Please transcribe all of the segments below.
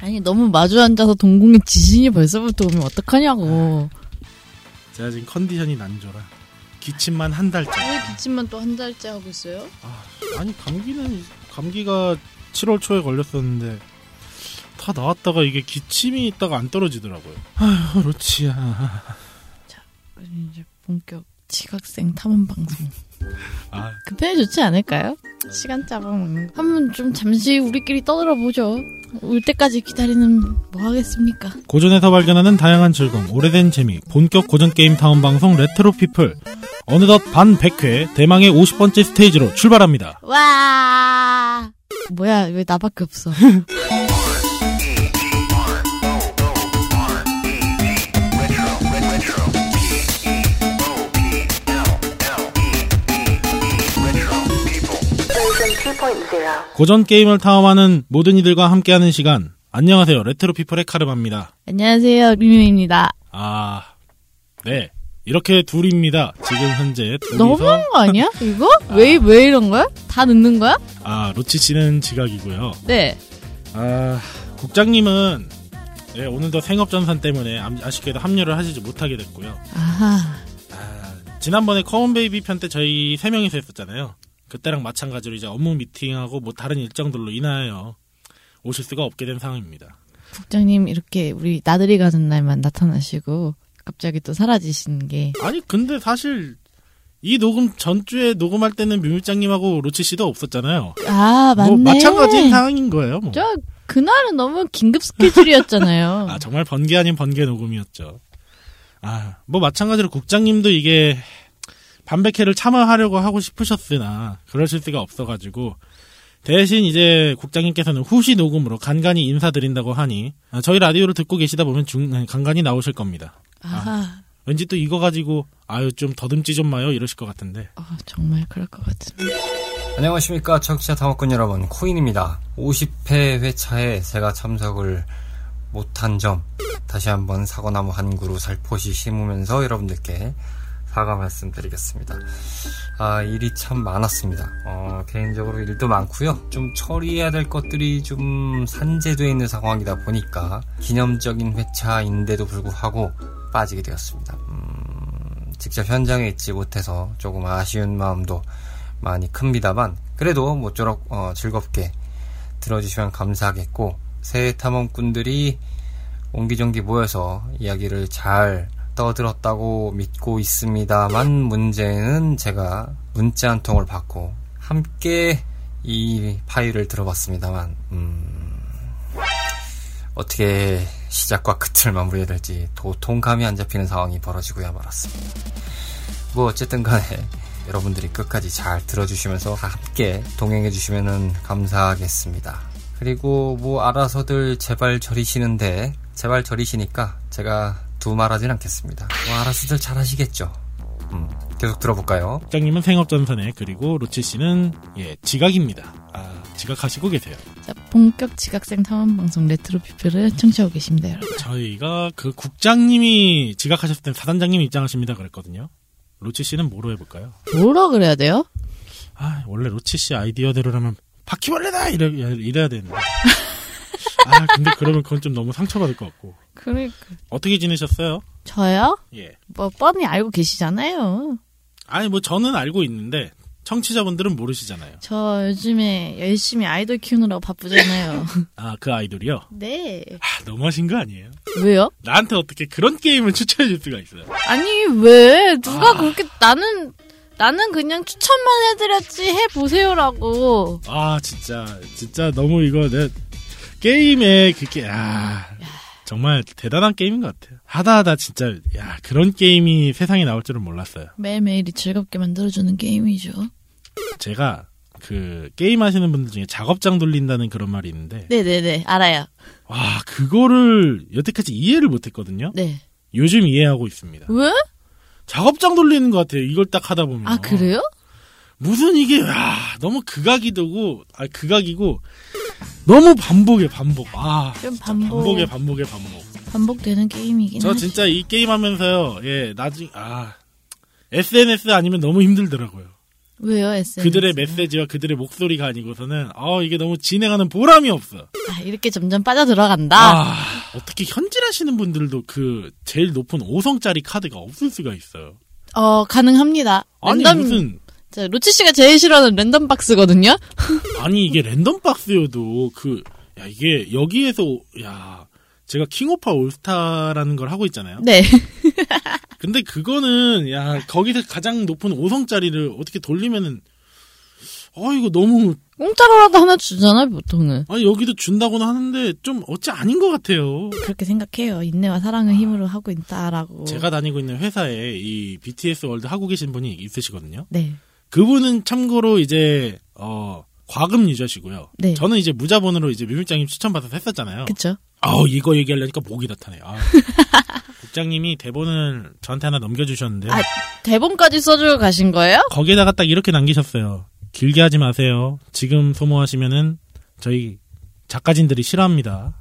아니 너무 마주 앉아서 동공에 지진이 벌써부터 오면 어떡하냐고. 제가 지금 컨디션이 난조라 기침만 한 달째. 왜 기침만 또 한 달째 하고 있어요? 아, 아니 감기는 감기가 7월 초에 걸렸었는데 다 나왔다가 이게 기침이 있다가 안 떨어지더라고요. 아휴 로치야. 이제 본격 지각생 탐험 방송. 아 그 편이 좋지 않을까요? 시간 잡아먹는 거. 한번 좀 잠시 우리끼리 떠들어 보죠. 올 때까지 기다리는 뭐 하겠습니까? 고전에서 발견하는 다양한 즐거움, 오래된 재미, 본격 고전 게임 타운 방송 레트로 피플. 어느덧 반 100회 대망의 50번째 스테이지로 출발합니다. 와 뭐야 왜 나밖에 없어? Version 2.0. 고전 게임을 탐험하는 모든 이들과 함께하는 시간. 안녕하세요. 레트로 피플의 카르마입니다. 안녕하세요 미미입니다. 아, 네. 이렇게 둘입니다. 지금 현재 둘이서 너무한 거 아니야? 이거? 왜, 왜 이런 거야? 다 늦는 거야? 아, 로치 씨는 지각이고요. 네. 아, 국장님은 네, 오늘도 생업전선 때문에 암- 아쉽게도 합류를 하시지 못하게 됐고요. 아하. 아, 지난번에 컴온 베이비 편 때 저희 세 명이서 했었잖아요. 그때랑 마찬가지로 이제 업무 미팅하고 뭐 다른 일정들로 인하여 오실 수가 없게 된 상황입니다. 국장님 이렇게 우리 나들이 가는 날만 나타나시고 갑자기 또 사라지시는 게 아니 근데 사실 이 녹음 전주에 녹음할 때는 뮤뮤장님하고 로치 씨도 없었잖아요. 아, 맞네. 뭐 마찬가지인 상황인 거예요. 뭐. 저 그날은 너무 긴급 스케줄이었잖아요. 아 정말 번개 아닌 번개 녹음이었죠. 아 뭐 마찬가지로 국장님도 이게 반백회를 참여하려고 하고 싶으셨으나 그러실 수가 없어가지고 대신 이제 국장님께서는 후시 녹음으로 간간히 인사드린다고 하니 아, 저희 라디오를 듣고 계시다 보면 중, 간간히 나오실 겁니다. 아하. 왠지 또 이거 가지고 아유 좀 더듬지 좀 마요 이러실 것 같은데 어, 정말 그럴 것 같습니다. 안녕하십니까 청취자 탐험꾼 여러분 코인입니다 50회 회차에 제가 참석을 못한 점 다시 한번 사과나무 한 그루 살포시 심으면서 여러분들께 사과 말씀드리겠습니다. 아 일이 참 많았습니다. 어, 개인적으로 일도 많고요. 좀 처리해야 될 것들이 좀 산재되어 있는 상황이다 보니까 기념적인 회차인데도 불구하고 빠지게 되었습니다. 음, 직접 현장에 있지 못해서 조금 아쉬운 마음도 많이 큽니다만 그래도 모쪼록 어, 즐겁게 들어주시면 감사하겠고 새 탐험꾼들이 옹기종기 모여서 이야기를 잘 떠들었다고 믿고 있습니다만 문제는 제가 문자 한 통을 받고 함께 이 파일을 들어봤습니다만 음, 어떻게 시작과 끝을 마무리해야 될지 도통감이 안 잡히는 상황이 벌어지고야 말았습니다. 뭐 어쨌든 간에 여러분들이 끝까지 잘 들어주시면서 다 함께 동행해주시면 감사하겠습니다. 그리고 뭐 알아서들 제발 저리시는데 제발 저리시니까 제가 두 말하진 않겠습니다. 뭐 알아서들 잘하시겠죠. 음, 계속 들어볼까요? 국장님은 생업전선에 그리고 로치 씨는 예 지각입니다. 아 지각하시고 계세요. 자, 본격 지각생 탐험 방송 레트로 피플을 청취하고 계십니다, 여러분. 저희가 그 국장님이 지각하셨을 때 사단장님 입장하십니다 그랬거든요. 로치 씨는 뭐로 해볼까요? 뭐라 그래야 돼요? 아 원래 로치 씨 아이디어대로라면 바퀴벌레다 이래, 이래야 되는데. 아 근데 그러면 그건 좀 너무 상처받을 것 같고. 그러니까. 어떻게 지내셨어요? 저요? 예. 뭐, 뻔히 알고 계시잖아요. 아니 뭐 저는 알고 있는데 청취자분들은 모르시잖아요. 저 요즘에 열심히 아이돌 키우느라고 바쁘잖아요. 아 그 아이돌이요? 네. 아 너무하신 거 아니에요? 왜요? 나한테 어떻게 그런 게임을 추천해 줄 수가 있어요? 아니, 왜? 누가 그렇게, 나는, 나는 그냥 추천만 해드렸지, 해보세요라고. 아 진짜 진짜 너무 이거 내 게임에 그게 아 정말 대단한 게임인 것 같아요. 하다 하다 진짜 야 그런 게임이 세상에 나올 줄은 몰랐어요. 매일매일이 즐겁게 만들어주는 게임이죠. 제가 그 게임 하시는 분들 중에 작업장 돌린다는 그런 말이 있는데 네네네, 알아요. 와 그거를 여태까지 이해를 못했거든요. 네. 요즘 이해하고 있습니다. 왜? 작업장 돌리는 것 같아요. 이걸 딱 하다 보면 아, 그래요? 무슨 이게 야 너무 극악이고 아 극악이고 너무 반복에 반복 아 좀 반복. 반복에 반복에 반복 반복되는 게임이긴 저 하지. 진짜 이 게임 하면서요 예 나중 아 SNS 아니면 너무 힘들더라고요 왜요, SNS? 그들의 메시지와 그들의 목소리가 아니고서는 어 이게 너무 진행하는 보람이 없어. 아, 이렇게 점점 빠져 들어간다. 아, 어떻게 현질하시는 분들도 그 제일 높은 5성짜리 카드가 없을 수가 있어요. 어, 가능합니다. 아니 랜덤, 무슨 자, 로치 씨가 제일 싫어하는 랜덤 박스거든요? 아니 이게 랜덤 박스여도 그 야 이게 여기에서 야 제가 킹오파 올스타라는 걸 하고 있잖아요. 네. 근데 그거는 야 거기서 가장 높은 5성짜리를 어떻게 돌리면은 어 이거 너무 공짜로라도 하나 주잖아요, 보통은. 아니 여기도 준다고는 하는데 좀 어찌 아닌 것 같아요. 그렇게 생각해요. 인내와 사랑을 힘으로 하고 있다라고. 제가 다니고 있는 회사에 이 BTS 월드 하고 계신 분이 있으시거든요. 네. 그분은 참고로 이제 어 과금 유저시고요. 네. 저는 이제 무자본으로 이제 뮤밀장님 추천받아서 했었잖아요. 그쵸? 아우 이거 얘기하려니까 목이 나타나요. 아. 국장님이 대본을 저한테 하나 넘겨주셨는데요. 아, 대본까지 써주고 가신 거예요? 거기에다가 딱 이렇게 남기셨어요. 길게 하지 마세요. 지금 소모하시면은 저희 작가진들이 싫어합니다.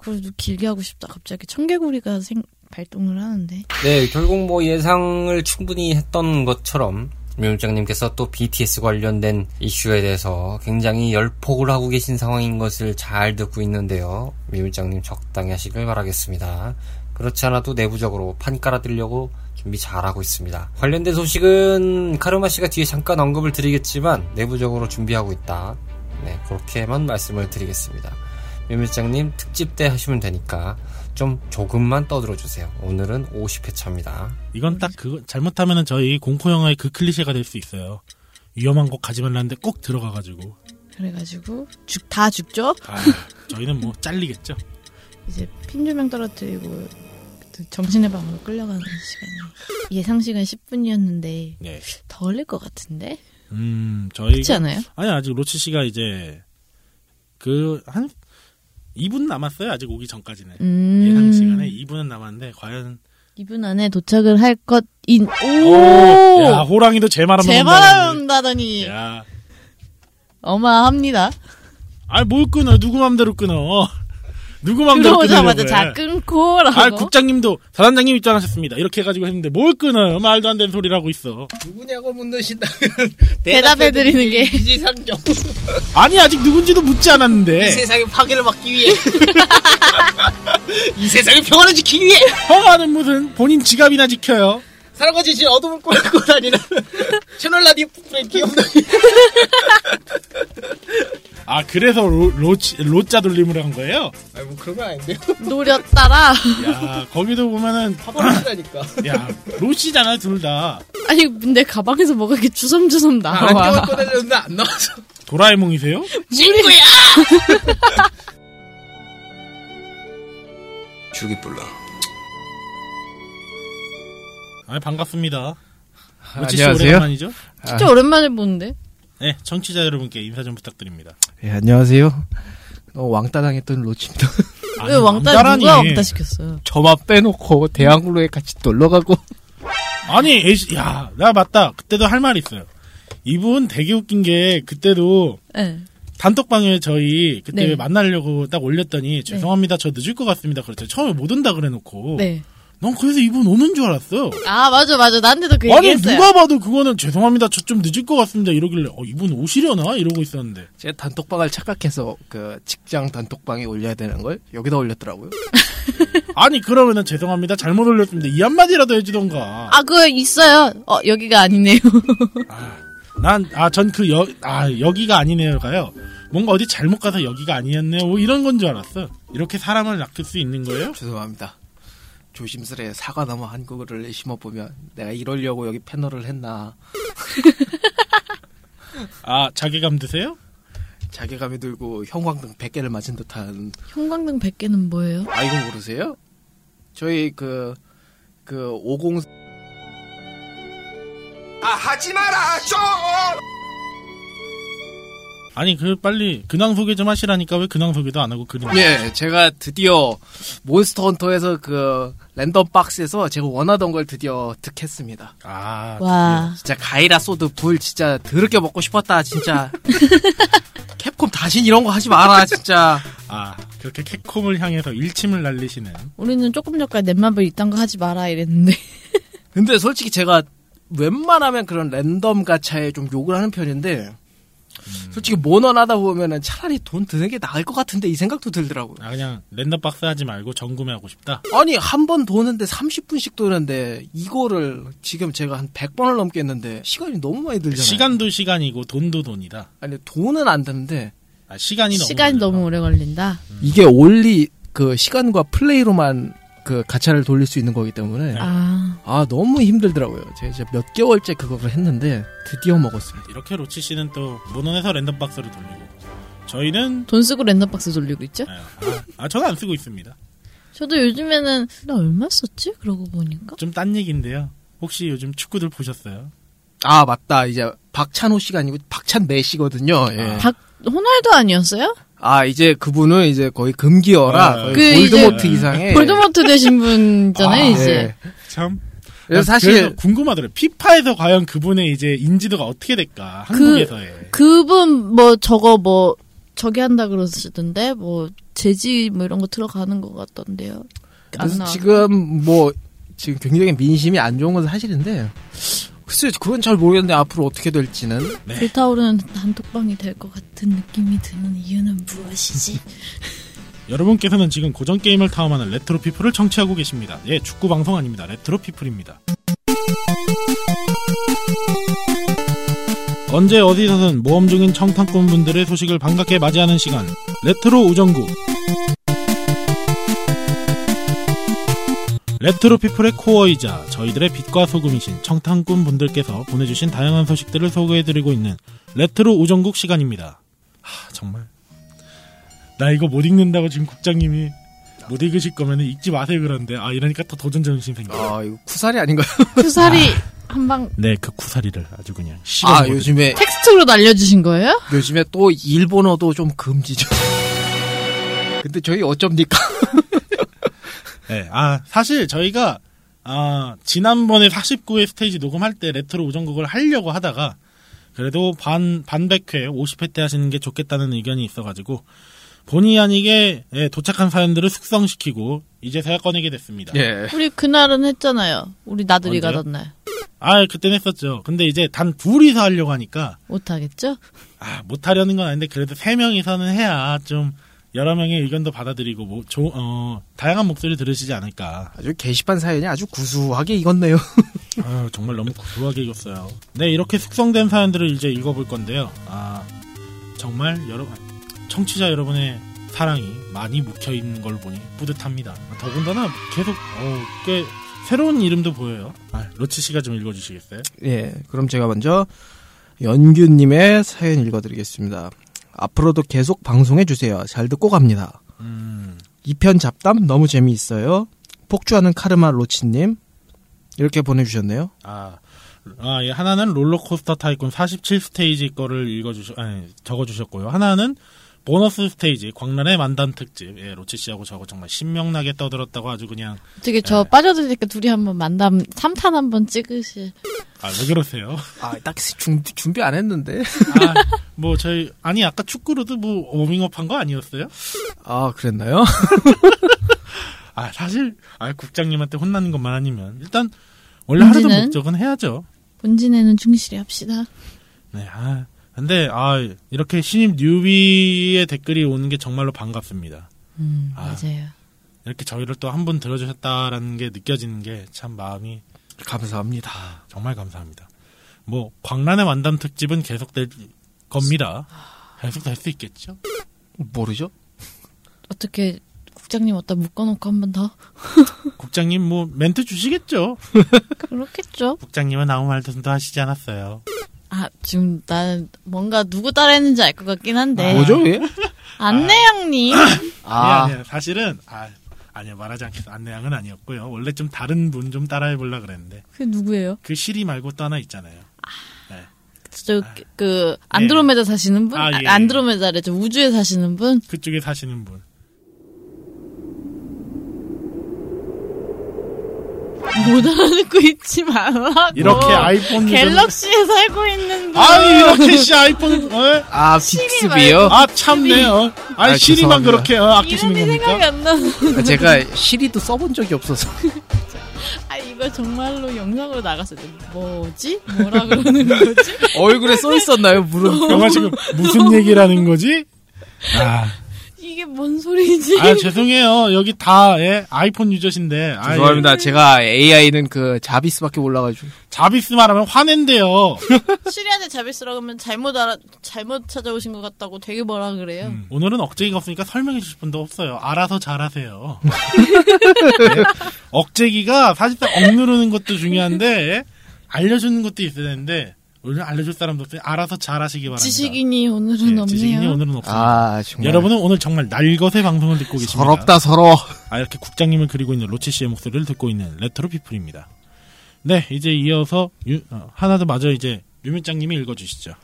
그래도 길게 하고 싶다. 갑자기 청개구리가 생, 발동을 하는데. 네, 결국 뭐 예상을 충분히 했던 것처럼 묘물장님께서 또 BTS 관련된 이슈에 대해서 굉장히 열폭을 하고 계신 상황인 것을 잘 듣고 있는데요. 묘물장님 적당히 하시길 바라겠습니다. 그렇지 않아도 내부적으로 판 깔아드리려고 준비 잘하고 있습니다. 관련된 소식은 카르마 씨가 뒤에 잠깐 언급을 드리겠지만 내부적으로 준비하고 있다. 네, 그렇게만 말씀을 드리겠습니다. 묘물장님 특집 때 하시면 되니까 좀 조금만 떠들어 주세요. 오늘은 50회차입니다. 이건 딱 그거 잘못하면은 저희 공포 영화의 그 클리셰가 될 수 있어요. 위험한 곳 가지 말라는데 꼭 들어가 가지고 그래가지고, 죽, 다 죽죠? 아, 저희는 뭐 잘리겠죠. 이제 핀 조명 떨어뜨리고, 그 정신의 방으로 끌려가는 시간이. 예상 시간 10분이었는데, 네. 더 걸릴 것 같은데? 음 그렇지 저희가 않아요? 아니 아직 로치 씨가 이제 그 한 2분 남았어요. 아직 오기 전까지는 음. 예상 시간에 2분은 남았는데 과연 2분 안에 도착을 할 것인, 오, 오! 야 호랑이도 제말제 한번 말을 한다더니, 야, 어마합니다. 아뭘 끊어? 누구 맘대로 끊어? 누구 맘대로 들어오자마자 자 해? 끊고라고. 아 국장님도 사단장님 입장하셨습니다. 이렇게 해가지고 했는데 뭘 끊어요? 말도 안 되는 소리를 하고 있어. 누구냐고 묻는신다면 대답해드리는 게. 이지상정 아니 아직 누군지도 묻지 않았는데 이 세상의 파괴를 막기 위해 이 세상의 평화를 지키기 위해 허가는 무슨 본인 지갑이나 지켜요. 사람과 지신 어둠을 꾸고 다니는 채널 라디오 프렌 귀엽다 아 그래서 로, 로치, 로자 돌림을 한 거예요? 아니 뭐 그런 건 아닌데요 노렸다라. 야 거기도 보면은 파벌치다니까 야 로시잖아 둘 다 아니, 근데 가방에서 뭐가 이렇게 주섬주섬 안경을 나와. 꺼내려는데 안 나와서 도라에몽이세요? 친구야 죽이 불러. 아 반갑습니다. 씨 안녕하세요. 오랜만이죠? 진짜 오랜만에 보는데. 네 청취자 여러분께 인사 좀 부탁드립니다. 예, 안녕하세요. 어, 왕따 당했던 로치입니다. 왜 왕따. 누가 왕따 시켰어요? 저만 빼놓고 대학로에 같이 놀러 가고. 아니 에이씨, 야, 나 맞다. 그때도 할 말이 있어요. 이분 되게 웃긴 게 그때도 네. 단톡방에 저희 그때 네. 만나려고 딱 올렸더니 죄송합니다. 저 늦을 것 같습니다. 그랬더니 처음에 못 온다 그래놓고 네. 난 그래서 이분 오는 줄 알았어. 아, 맞아, 맞아. 나한테도 그 아니 얘기했어요. 누가 봐도 그거는 죄송합니다. 저 좀 늦을 것 같습니다. 이러길래 어, 이분 오시려나 이러고 있었는데 제가 단톡방을 착각해서 그 직장 단톡방에 올려야 되는 걸 여기다 올렸더라고요. 아니 그러면은 죄송합니다. 잘못 올렸습니다. 이 한마디라도 해주던가. 아, 그거 있어요. 어, 여기가 아니네요. 난아전 그 여 아 여기가 아니네요가요. 뭔가 어디 잘못 가서 여기가 아니었네요. 뭐 이런 건 줄 알았어. 이렇게 사람을 낚을 수 있는 거예요? 죄송합니다. 조심스레 사과나무 한 그루를 심어보면 내가 이러려고 여기 패널을 했나. 아 자괴감 드세요? 자괴감이 들고 형광등 100개를 맞은 듯한 형광등 100개는 뭐예요? 아 이거 모르세요? 저희 그, 그, 50, 아 하지 마라 좀. 아니 그 빨리 근황 소개 좀 하시라니까 왜 근황 소개도 안 하고 그림? 예, 제가 드디어 몬스터 헌터에서 그 랜덤 박스에서 제가 원하던 걸 드디어 득했습니다. 아 와. 진짜 가이라 소드 불 진짜 더럽게 먹고 싶었다, 진짜. 캡콤 다신 이런 거 하지 마라, 진짜. 아 그렇게 캡콤을 향해서 일침을 날리시는 우리는 조금 전까지 넷마블 이딴 거 하지 마라 이랬는데. 근데 솔직히 제가 웬만하면 그런 랜덤 가차에 좀 욕을 하는 편인데 솔직히 모넌 하다 보면은 차라리 돈 드는 게 나을 것 같은데 이 생각도 들더라고요. 아 그냥 랜덤 박스 하지 말고 전구매하고 싶다. 아니 한 번 도는데 30분씩 도는데 이거를 지금 제가 한 100번을 넘게 했는데 시간이 너무 많이 들잖아요. 시간도 시간이고 돈도 돈이다. 아니 돈은 안 드는데 아, 시간이 너무 시간이 걸려요. 너무 오래 걸린다. 이게 올리 그 시간과 플레이로만 그 가차를 돌릴 수 있는 거기 때문에 아, 아 너무 힘들더라고요. 제가 이제 몇 개월째 그거를 했는데 드디어 먹었습니다. 이렇게 로치 씨는 또 모논에서 랜덤 박스로 돌리고 저희는 돈 쓰고 랜덤박스 돌리고 있죠? 아, 아 저는 안 쓰고 있습니다. 저도 요즘에는 나 얼마 썼지? 그러고 보니까 좀 딴 얘기인데요. 혹시 요즘 축구들 보셨어요? 아 맞다 이제 박찬호 씨가 아니고 박찬매 씨거든요. 예. 박 호날두 아니었어요? 아 이제 그분은 이제 거의 금기어라 아, 거의 그 볼드모트 이제 이상의 볼드모트 되신 분잖아요 아, 이제. 예. 참. 그래서 아, 사실 그래서 궁금하더라고요. 피파에서 과연 그분의 이제 인지도가 어떻게 될까? 한국에서의. 그분 뭐 저거 뭐 저기 한다 그러시던데 뭐 재지 뭐 이런 거 들어가는 것 같던데요. 안 그래서. 지금 뭐 지금 굉장히 민심이 안 좋은 건 사실인데 글쎄 그건 잘 모르겠는데 앞으로 어떻게 될지는 불타오르는 단톡방이 될 것 같은 느낌이 드는 이유는 무엇이지? 여러분께서는 지금 고전 게임을 탐험하는 레트로 피플을 청취하고 계십니다. 예, 축구 방송 아닙니다. 레트로 피플입니다. 언제 어디서든 모험 중인 청탐꾼 분들의 소식을 반갑게 맞이하는 시간 레트로 우정국 레트로 피플의 코어이자 저희들의 빛과 소금이신 청탐꾼 분들께서 보내주신 다양한 소식들을 소개해드리고 있는 레트로 우정국 시간입니다. 하, 정말 나 이거 못 읽는다고 지금 국장님이 못 읽으실 거면 읽지 마세요 그러는데 아 이러니까 또 도전 정신 생겨. 아 이거 쿠사리 아닌가요? 쿠사리 한방 네, 그 쿠사리를 아주 그냥 아 요즘에 텍스트로 날려주신 거예요? 요즘에 또 일본어도 좀 금지죠. 근데 저희 어쩝니까? 네, 아 사실 저희가 아 지난번에 49회 스테이지 녹음할 때 레트로 우정국을 하려고 하다가 그래도 반 반백회 50회 때 하시는 게 좋겠다는 의견이 있어가지고 본의 아니게 예, 도착한 사연들을 숙성시키고 이제서야 꺼내게 됐습니다. 예. 우리 그날은 했잖아요. 우리 나들이 언제요? 가던 날. 아 그때는 했었죠. 근데 이제 단 둘이서 하려고 하니까 못하겠죠? 아, 못하려는 건 아닌데 그래도 세 명이서는 해야 좀 여러 명의 의견도 받아들이고 뭐 조, 어, 다양한 목소리 들으시지 않을까. 아주 게시판 사연이 아주 구수하게 익었네요. 아유, 정말 너무 구수하게 읽었어요. 네, 이렇게 숙성된 사연들을 이제 읽어볼 건데요. 아, 정말 여러분, 청취자 여러분의 사랑이 많이 묵혀 있는 걸 보니 뿌듯합니다. 더군다나 계속 어, 꽤 새로운 이름도 보여요. 아, 로치 씨가 좀 읽어주시겠어요? 예, 그럼 제가 먼저 연규님의 사연 읽어드리겠습니다. 앞으로도 계속 방송해 주세요. 잘 듣고 갑니다. 음, 2편 잡담 너무 재미있어요. 폭주하는 카르마 로치님. 이렇게 보내주셨네요. 아, 아, 예, 하나는 롤러코스터 타이쿤 47 스테이지 거를 읽어주셨, 아니, 적어주셨고요. 하나는 보너스 스테이지, 광란의 만담 특집. 예, 로치 씨하고 저거 정말 신명나게 떠들었다고 아주 그냥, 어떻게 저 빠져드니까 둘이 한번 만담 3탄 한번 찍으실. 아, 왜 그러세요? 아, 딱히 준, 준비 안 했는데. 아, 뭐, 저희, 아니, 아까 축구로도 뭐, 워밍업 한 거 아니었어요? 아, 그랬나요? 아, 사실, 아, 국장님한테 혼나는 것만 아니면, 일단, 원래 하려던 문제는? 목적은 해야죠. 본진에는 충실히 합시다. 네, 아, 근데, 아, 이렇게 신입 뉴비의 댓글이 오는 게 정말로 반갑습니다. 음, 아. 맞아요. 이렇게 저희를 또 한 분 들어주셨다라는 게 느껴지는 게 참 마음이 감사합니다. 정말 감사합니다. 뭐 광란의 완담 특집은 계속될 겁니다. 계속될 수 있겠죠? 모르죠? 어떻게 국장님 어디다 묶어놓고 한 번 더? 국장님 뭐 멘트 주시겠죠? 그렇겠죠. 국장님은 아무 말도 하시지 않았어요. 아, 지금 난 뭔가 누구 따라했는지 알 것 같긴 한데. 뭐죠, 예? 안내양님. 아, 아니, 아니, 사실은 아 아니요 말하지 않겠어 안내양은 아니었고요. 원래 좀 다른 분 좀 따라해 보려 그랬는데 그게 누구예요? 그 시리 말고 또 하나 있잖아요. 저, 그, 안드로메다 사시는 분? 아, 아, 예. 안드로메다래. 저 우주에 사시는 분? 그쪽에 사시는 분. 못 알아듣고 있지 말라고. 이렇게 아이폰 갤럭시에 살고 있는 분. 아니 이렇게 씨 아이폰 어? 아, 빅스비요? 아 참네 요. 아니 아, 시리만 죄송합니다. 그렇게 어, 아끼시는 이름이 생각이 겁니까? 안 나서. 제가 시리도 써본 적이 없어서. 아, 이거 정말로 영상으로 나갔을 때 뭐지? 뭐라 그러는 거지? 얼굴에 써 있었나요, 물음? 영화 지금 무슨 얘기라는 거지? 아, 이게 뭔 소리지? 아 죄송해요. 여기 다 예, 아이폰 유저신데. 아, 죄송합니다. 제가 AI는 그 자비스밖에 몰라가지고. 예, 자비스 말하면 화낸대요. 시리아제 자비스라고 하면 잘못 알아 잘못 찾아오신 것 같다고 되게 뭐라 그래요. 음, 오늘은 억제기가 없으니까 설명해 주실 분도 없어요. 알아서 잘하세요. 네. 억제기가 사실상 억누르는 것도 중요한데 예? 알려주는 것도 있어야 되는데 오늘 알려줄 사람도 없어요. 알아서 잘하시기 바랍니다. 지식인이 오늘은 예, 없네요. 지식인이 오늘은 없습니다. 아, 정말. 여러분은 오늘 정말 날것의 방송을 듣고 계십니다. 서럽다, 서러워. 아, 이렇게 국장님을 그리고 있는 로치 씨의 목소리를 듣고 있는 레트로 피플입니다. 네, 이제 이어서 유- 어, 하나 더 마저 이제 유민장님이 읽어주시죠.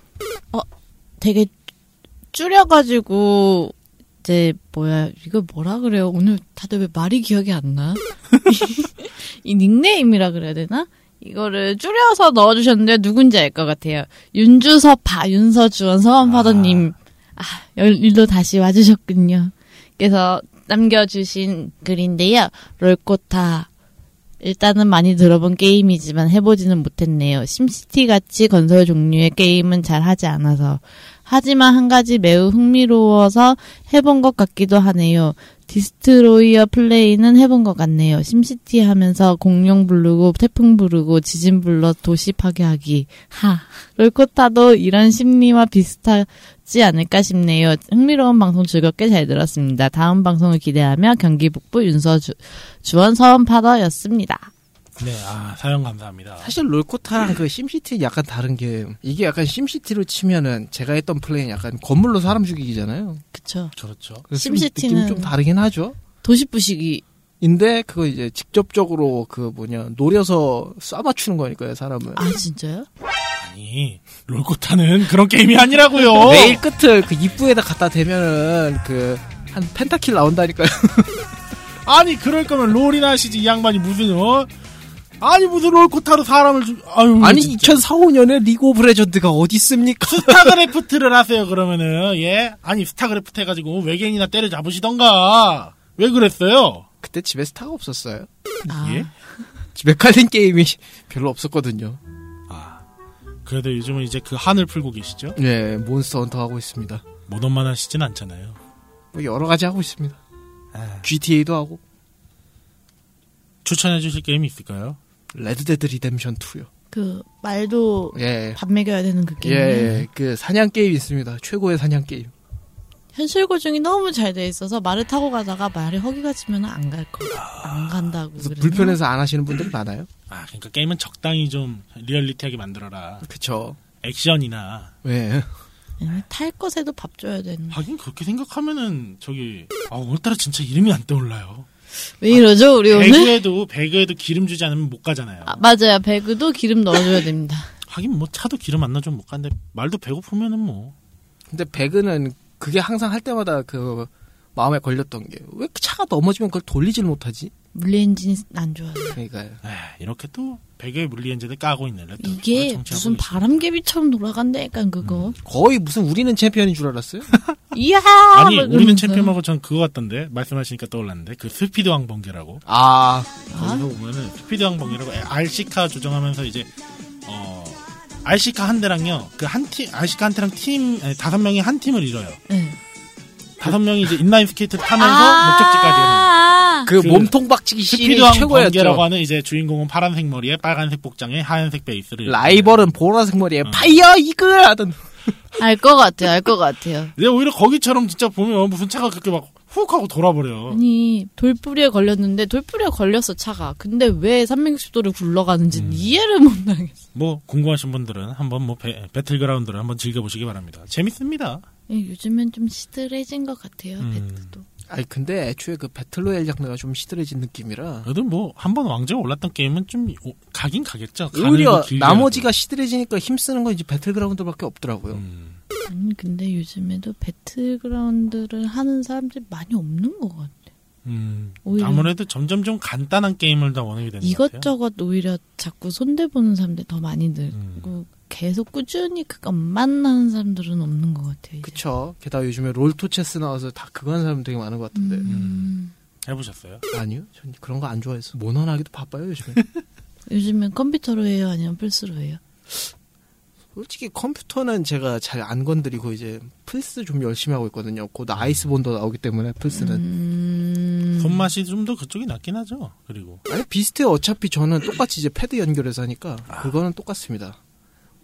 되게 줄여가지고 이제 뭐야 이거 뭐라 그래요? 오늘 다들 왜 말이 기억이 안 나? 이 닉네임이라 그래야 되나? 이거를 줄여서 넣어주셨는데 누군지 알 것 같아요. 윤주서파 윤서주원 서원파더님 아 일로 다시 와주셨군요. 그래서 남겨주신 글인데요. 롤코타 일단은 많이 들어본 게임이지만 해보지는 못했네요. 심시티 같이 건설 종류의 게임은 잘 하지 않아서. 하지만 한 가지 매우 흥미로워서 해본 것 같기도 하네요. destroyer 플레이는 해본 것 같네요. 심시티 하면서 공룡 부르고 태풍 부르고 지진 불러 도시 파괴하기. 하. 롤코타도 이런 심리와 비슷하지 않을까 싶네요. 흥미로운 방송 즐겁게 잘 들었습니다. 다음 방송을 기대하며 경기 북부 윤서 주 주원 서원 파더였습니다. 네, 아, 사연 감사합니다. 사실 롤코타랑 그 심시티는 약간 다른 게 이게 약간 심시티로 치면은 제가 했던 플레이는 약간 건물로 사람 죽이기잖아요. 그쵸. 그렇죠. 좀 심시티는- 느낌이 좀 다르긴 하죠. 도시 부시기. 인데 그거 이제 직접적으로 그 뭐냐 노려서 쏴맞추는 거니까요 사람을. 아, 진짜요? 아니, 롤코타는 그런 게임이 아니라고요. 레일 끝을 그 입구에다 갖다 대면은 그 한 penta kill 나온다니까요. 아니, 그럴 거면 롤이나 하시지, 이 양반이 무슨, 어? 아니, 무슨 롤코타로 사람을 죽, 아유. 아니 진짜. 2004, 5년에 리그 오브 레전드가 어디 있습니까? 스타크래프트를 하세요, 그러면은, 예? 아니, 스타크래프트 해가지고 외계인이나 때려 잡으시던가. 왜 그랬어요? 그때 집에 스타가 없었어요. 아, 예? 집에 깔린 게임이 별로 없었거든요. 아, 그래도 요즘은 이제 그 한을 풀고 계시죠? 예, 몬스터 헌터 하고 있습니다. 몬헌만 하시진 않잖아요. 뭐 여러 가지 하고 있습니다. GTA도 하고 추천해 주실 게임이 있을까요? 레드데드 리뎀션 2요. 그, 말도 예. 밥 먹여야 되는 그 예, 게임. 예, 그 사냥 게임 있습니다. 최고의 사냥 게임. 현실 고증이 너무 잘 돼 있어서 말을 타고 가다가 말이 허기가 지면 안 갈 거. 안 간다고. 그래서? 불편해서 안 하시는 분들이 많아요. 아, 그러니까 게임은 적당히 좀 리얼리티하게 만들어라. 그쵸. 액션이나 예. 아니, 탈 것에도 밥 줘야 되는. 하긴 그렇게 생각하면은 저기 아 오늘따라 진짜 이름이 안 떠올라요. 왜 이러죠, 우리 오늘? 배그에도 배그에도 기름 주지 않으면 못 가잖아요. 아, 맞아요. 배그도 기름 넣어줘야 됩니다. 하긴 뭐 차도 기름 안 넣어주면 못 가는데 말도 배고프면은 뭐 근데 배그는 그게 항상 할 때마다 그 마음에 걸렸던 게 왜 차가 넘어지면 그걸 돌리질 못하지? 물리 엔진이 안 좋아요. 그러니까요. 에이, 이렇게 또 배그의 물리엔진을 까고 있는 레터 이게 무슨. 바람개비처럼 돌아간다니까, 그거. 거의 무슨 우리는 챔피언인 줄 알았어요? 이야! 아니 막 우리는. 챔피언하고 전 그거 같던데 말씀하시니까 떠올랐는데 그 스피드 왕번개라고 아, 거기서 보면은 스피드 왕번개라고 RC카 조정하면서 이제 어 RC카 한 대랑요 그 한팀 RC카 한 대랑 팀 아니, 다섯 명이 한 팀을 이뤄요. 네. 다섯 명이 이제 인라인 스케이트 타면서 목적지까지 가는 아~ 그, 그 몸통 박치기 씬이 최고였죠. 하는 이제 주인공은 파란색 머리에 빨간색 복장에 하얀색 베이스를 라이벌은 보라색 머리에 어. 파이어 이글 하던. 알 것 같아요, 알 것 같아요. 근데 오히려 거기처럼 진짜 보면 무슨 차가 그렇게 막 훅 하고 돌아버려. 아니, 돌뿌리에 걸렸는데, 돌뿌리에 걸렸어, 차가. 근데 왜 360도를 굴러가는지 음. 이해를 못 하겠어. 뭐 궁금하신 분들은 한번 뭐 배, 배틀그라운드를 한번 즐겨보시기 바랍니다. 재밌습니다. 예, 요즘엔 좀 시들해진 것 같아요, 음. 배트도. 아니 근데 애초에 그 배틀로얄 장르가 좀 시들해진 느낌이라 그래도 뭐 한 번 왕좌가 올랐던 게임은 좀 오- 가긴 가겠죠. 오히려. 나머지가 시들해지니까 힘쓰는 건 이제 배틀그라운드밖에 없더라고요. 음. 아니, 근데 요즘에도 배틀그라운드를 하는 사람들이 많이 없는 것 같아. 음. 아무래도 점점 좀 간단한 게임을 다 원하게 되는 것 같아요. 이것저것 오히려 자꾸 손대보는 사람들이 더 많이 늘고, 음. 계속 꾸준히 그것만 하는 사람들은 없는 것 같아요. 이제. 그쵸. 게다가 요즘에 롤토 체스 나와서 다 그거 하는 사람 되게 많은 것 같은데. 음. 해보셨어요? 아니요. 전 그런 거 안 좋아해서. 모넌하기도 바빠요, 요즘에. 요즘엔 컴퓨터로 해요? 아니면 플스로 해요? 솔직히 컴퓨터는 제가 잘 안 건드리고 이제 플스 좀 열심히 하고 있거든요. 곧 아이스본도 나오기 때문에 플스는 음, 손맛이 좀 더 그쪽이 낫긴 하죠. 그리고 아니 비슷해요. 어차피 저는 똑같이 이제 패드 연결해서 하니까 그거는 똑같습니다.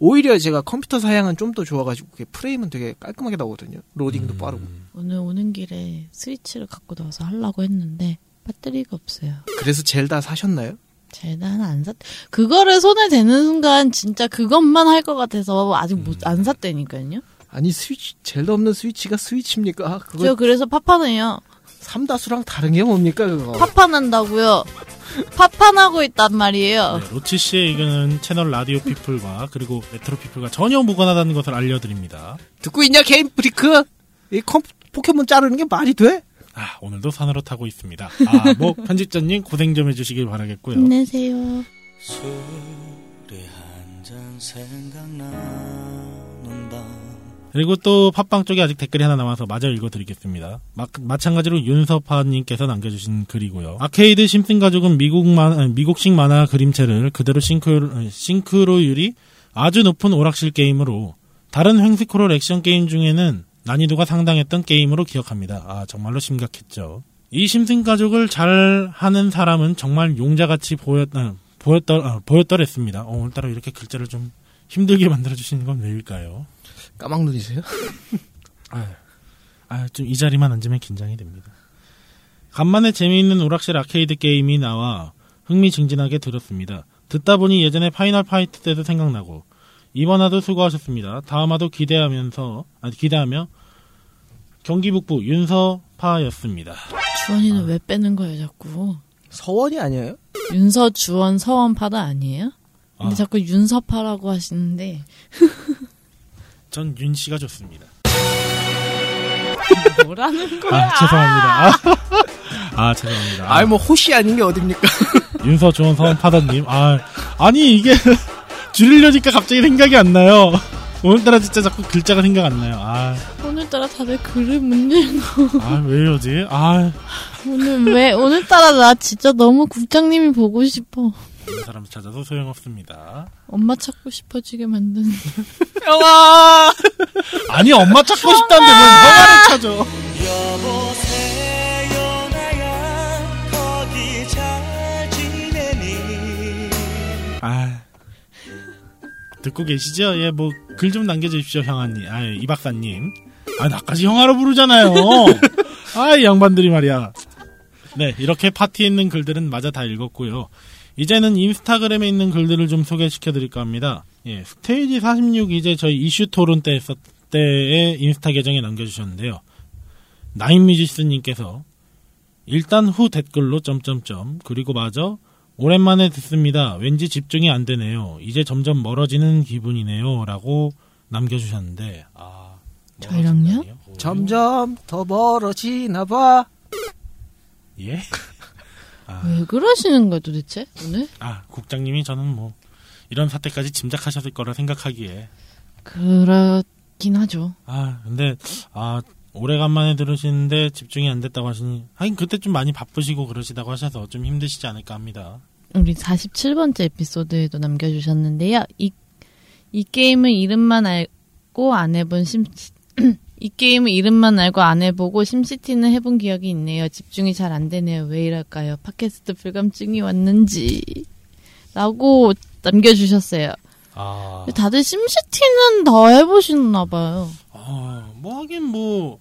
오히려 제가 컴퓨터 사양은 좀 더 좋아가지고 그게 프레임은 되게 깔끔하게 나오거든요. 로딩도 빠르고. 오늘 오는 길에 스위치를 갖고 나와서 하려고 했는데 배터리가 없어요. 그래서 젤다 사셨나요? 젤다는 안 샀. 그거를 손에 대는 순간 진짜 그것만 할 것 같아서 아직 못안 샀다니까요. 아니 스위치 젤다 없는 스위치가 스위치입니까? 그거 저 그래서 파판해요. 삼다수랑 다른 게 뭡니까 그거? 파판한다고요. 파판하고 있단 말이에요. 네, 로치 씨의 의견은 채널 라디오 피플과 그리고 레트로 피플과 전혀 무관하다는 것을 알려드립니다. 듣고 있냐 게임 프리크? 이 컴, 포켓몬 자르는 게 말이 돼? 아, 오늘도 산으로 타고 있습니다. 아, 뭐 편집자님 고생 좀 해주시길 바라겠고요. 힘내세요. 그리고 또 팟빵 쪽에 아직 댓글이 하나 남아서 마저 읽어드리겠습니다. 마, 마찬가지로 윤서파님께서 남겨주신 글이고요. 아케이드 심슨 가족은 미국 만, 아니, 미국식 만화 그림체를 그대로 싱크, 싱크로율이 아주 높은 오락실 게임으로 다른 횡스크롤 액션 게임 중에는 난이도가 상당했던 게임으로 기억합니다. 아 정말로 심각했죠. 이 심슨 가족을 잘 하는 사람은 정말 용자같이 보였, 아, 보였더, 아, 보였더랬습니다. 어, 오늘따라 이렇게 글자를 좀 힘들게 만들어주시는 건 왜일까요? 까막눈이세요? 아, 좀 이 자리만 앉으면 긴장이 됩니다. 간만에 재미있는 오락실 아케이드 게임이 나와 흥미진진하게 들었습니다. 듣다 보니 예전에 파이널 파이트 때도 생각나고 이번 화도 수고하셨습니다. 다음 화도 기대하면서 아 기대하며 경기 북부 윤서파였습니다. 주원이는 왜 빼는 거예요, 자꾸? 서원이 아니에요? 윤서, 주원, 서원파도 아니에요? 근데 아. 자꾸 윤서파라고 하시는데 전 윤 씨가 좋습니다. 뭐라는 거야? 아 죄송합니다. 아, 아, 죄송합니다. 아, 뭐 호시 아닌 게 어딥니까? 윤서 좋은 서원 파다님. 아 아니 이게 줄이려니까 갑자기 생각이 안 나요. 오늘따라 진짜 자꾸 글자가 생각 안 나요. 아, 오늘따라 다들 글을 못 읽어. 아, 왜 이러지? 아, 오늘 왜 오늘따라 나 진짜 너무 국장님이 보고 싶어. 다른 사람 찾아서 소용없습니다. 엄마 찾고 싶어지게 만드는. 영아 아니, 엄마 찾고 싶다는데 왜 영화를 찾아? 여보세요 나야 거기 잘 지내니 아, 듣고 계시죠? 예, 뭐, 글 좀 남겨주십시오, 형아님. 아, 이 박사님. 아, 나까지 형아로 부르잖아요. 아, 이 양반들이 말이야. 네, 이렇게 파티에 있는 글들은 마저 다 읽었고요. 이제는 인스타그램에 있는 글들을 좀 소개시켜 드릴까 합니다. 예, 스테이지 46 이제 저희 이슈 토론 때 했을 때의 인스타 계정에 남겨주셨는데요. 나인뮤지스님께서 일단 후 댓글로 점점점 그리고 마저 오랜만에 듣습니다. 왠지 집중이 안 되네요. 이제 점점 멀어지는 기분이네요. 라고 남겨주셨는데, 아. 저희랑요? 점점 더 멀어지나 봐. 예? 왜 그러시는 거야 도대체 오늘? 아, 국장님이 저는 뭐, 이런 사태까지 짐작하셨을 거라 생각하기에. 그렇긴 하죠. 아, 근데, 아, 오래간만에 들으시는데 집중이 안 됐다고 하시니, 하긴 그때 좀 많이 바쁘시고 그러시다고 하셔서 좀 힘드시지 않을까 합니다. 우리 47번째 에피소드에도 남겨주셨는데요. 이, 이 게임은 이름만 알고 안 해본 심, 이 게임은 이름만 알고 안 해보고 심시티는 해본 기억이 있네요. 집중이 잘 안 되네요. 왜 이럴까요? 팟캐스트 불감증이 왔는지. 라고 남겨주셨어요. 아, 다들 심시티는 다 해보시나 봐요. 아, 뭐 하긴 뭐,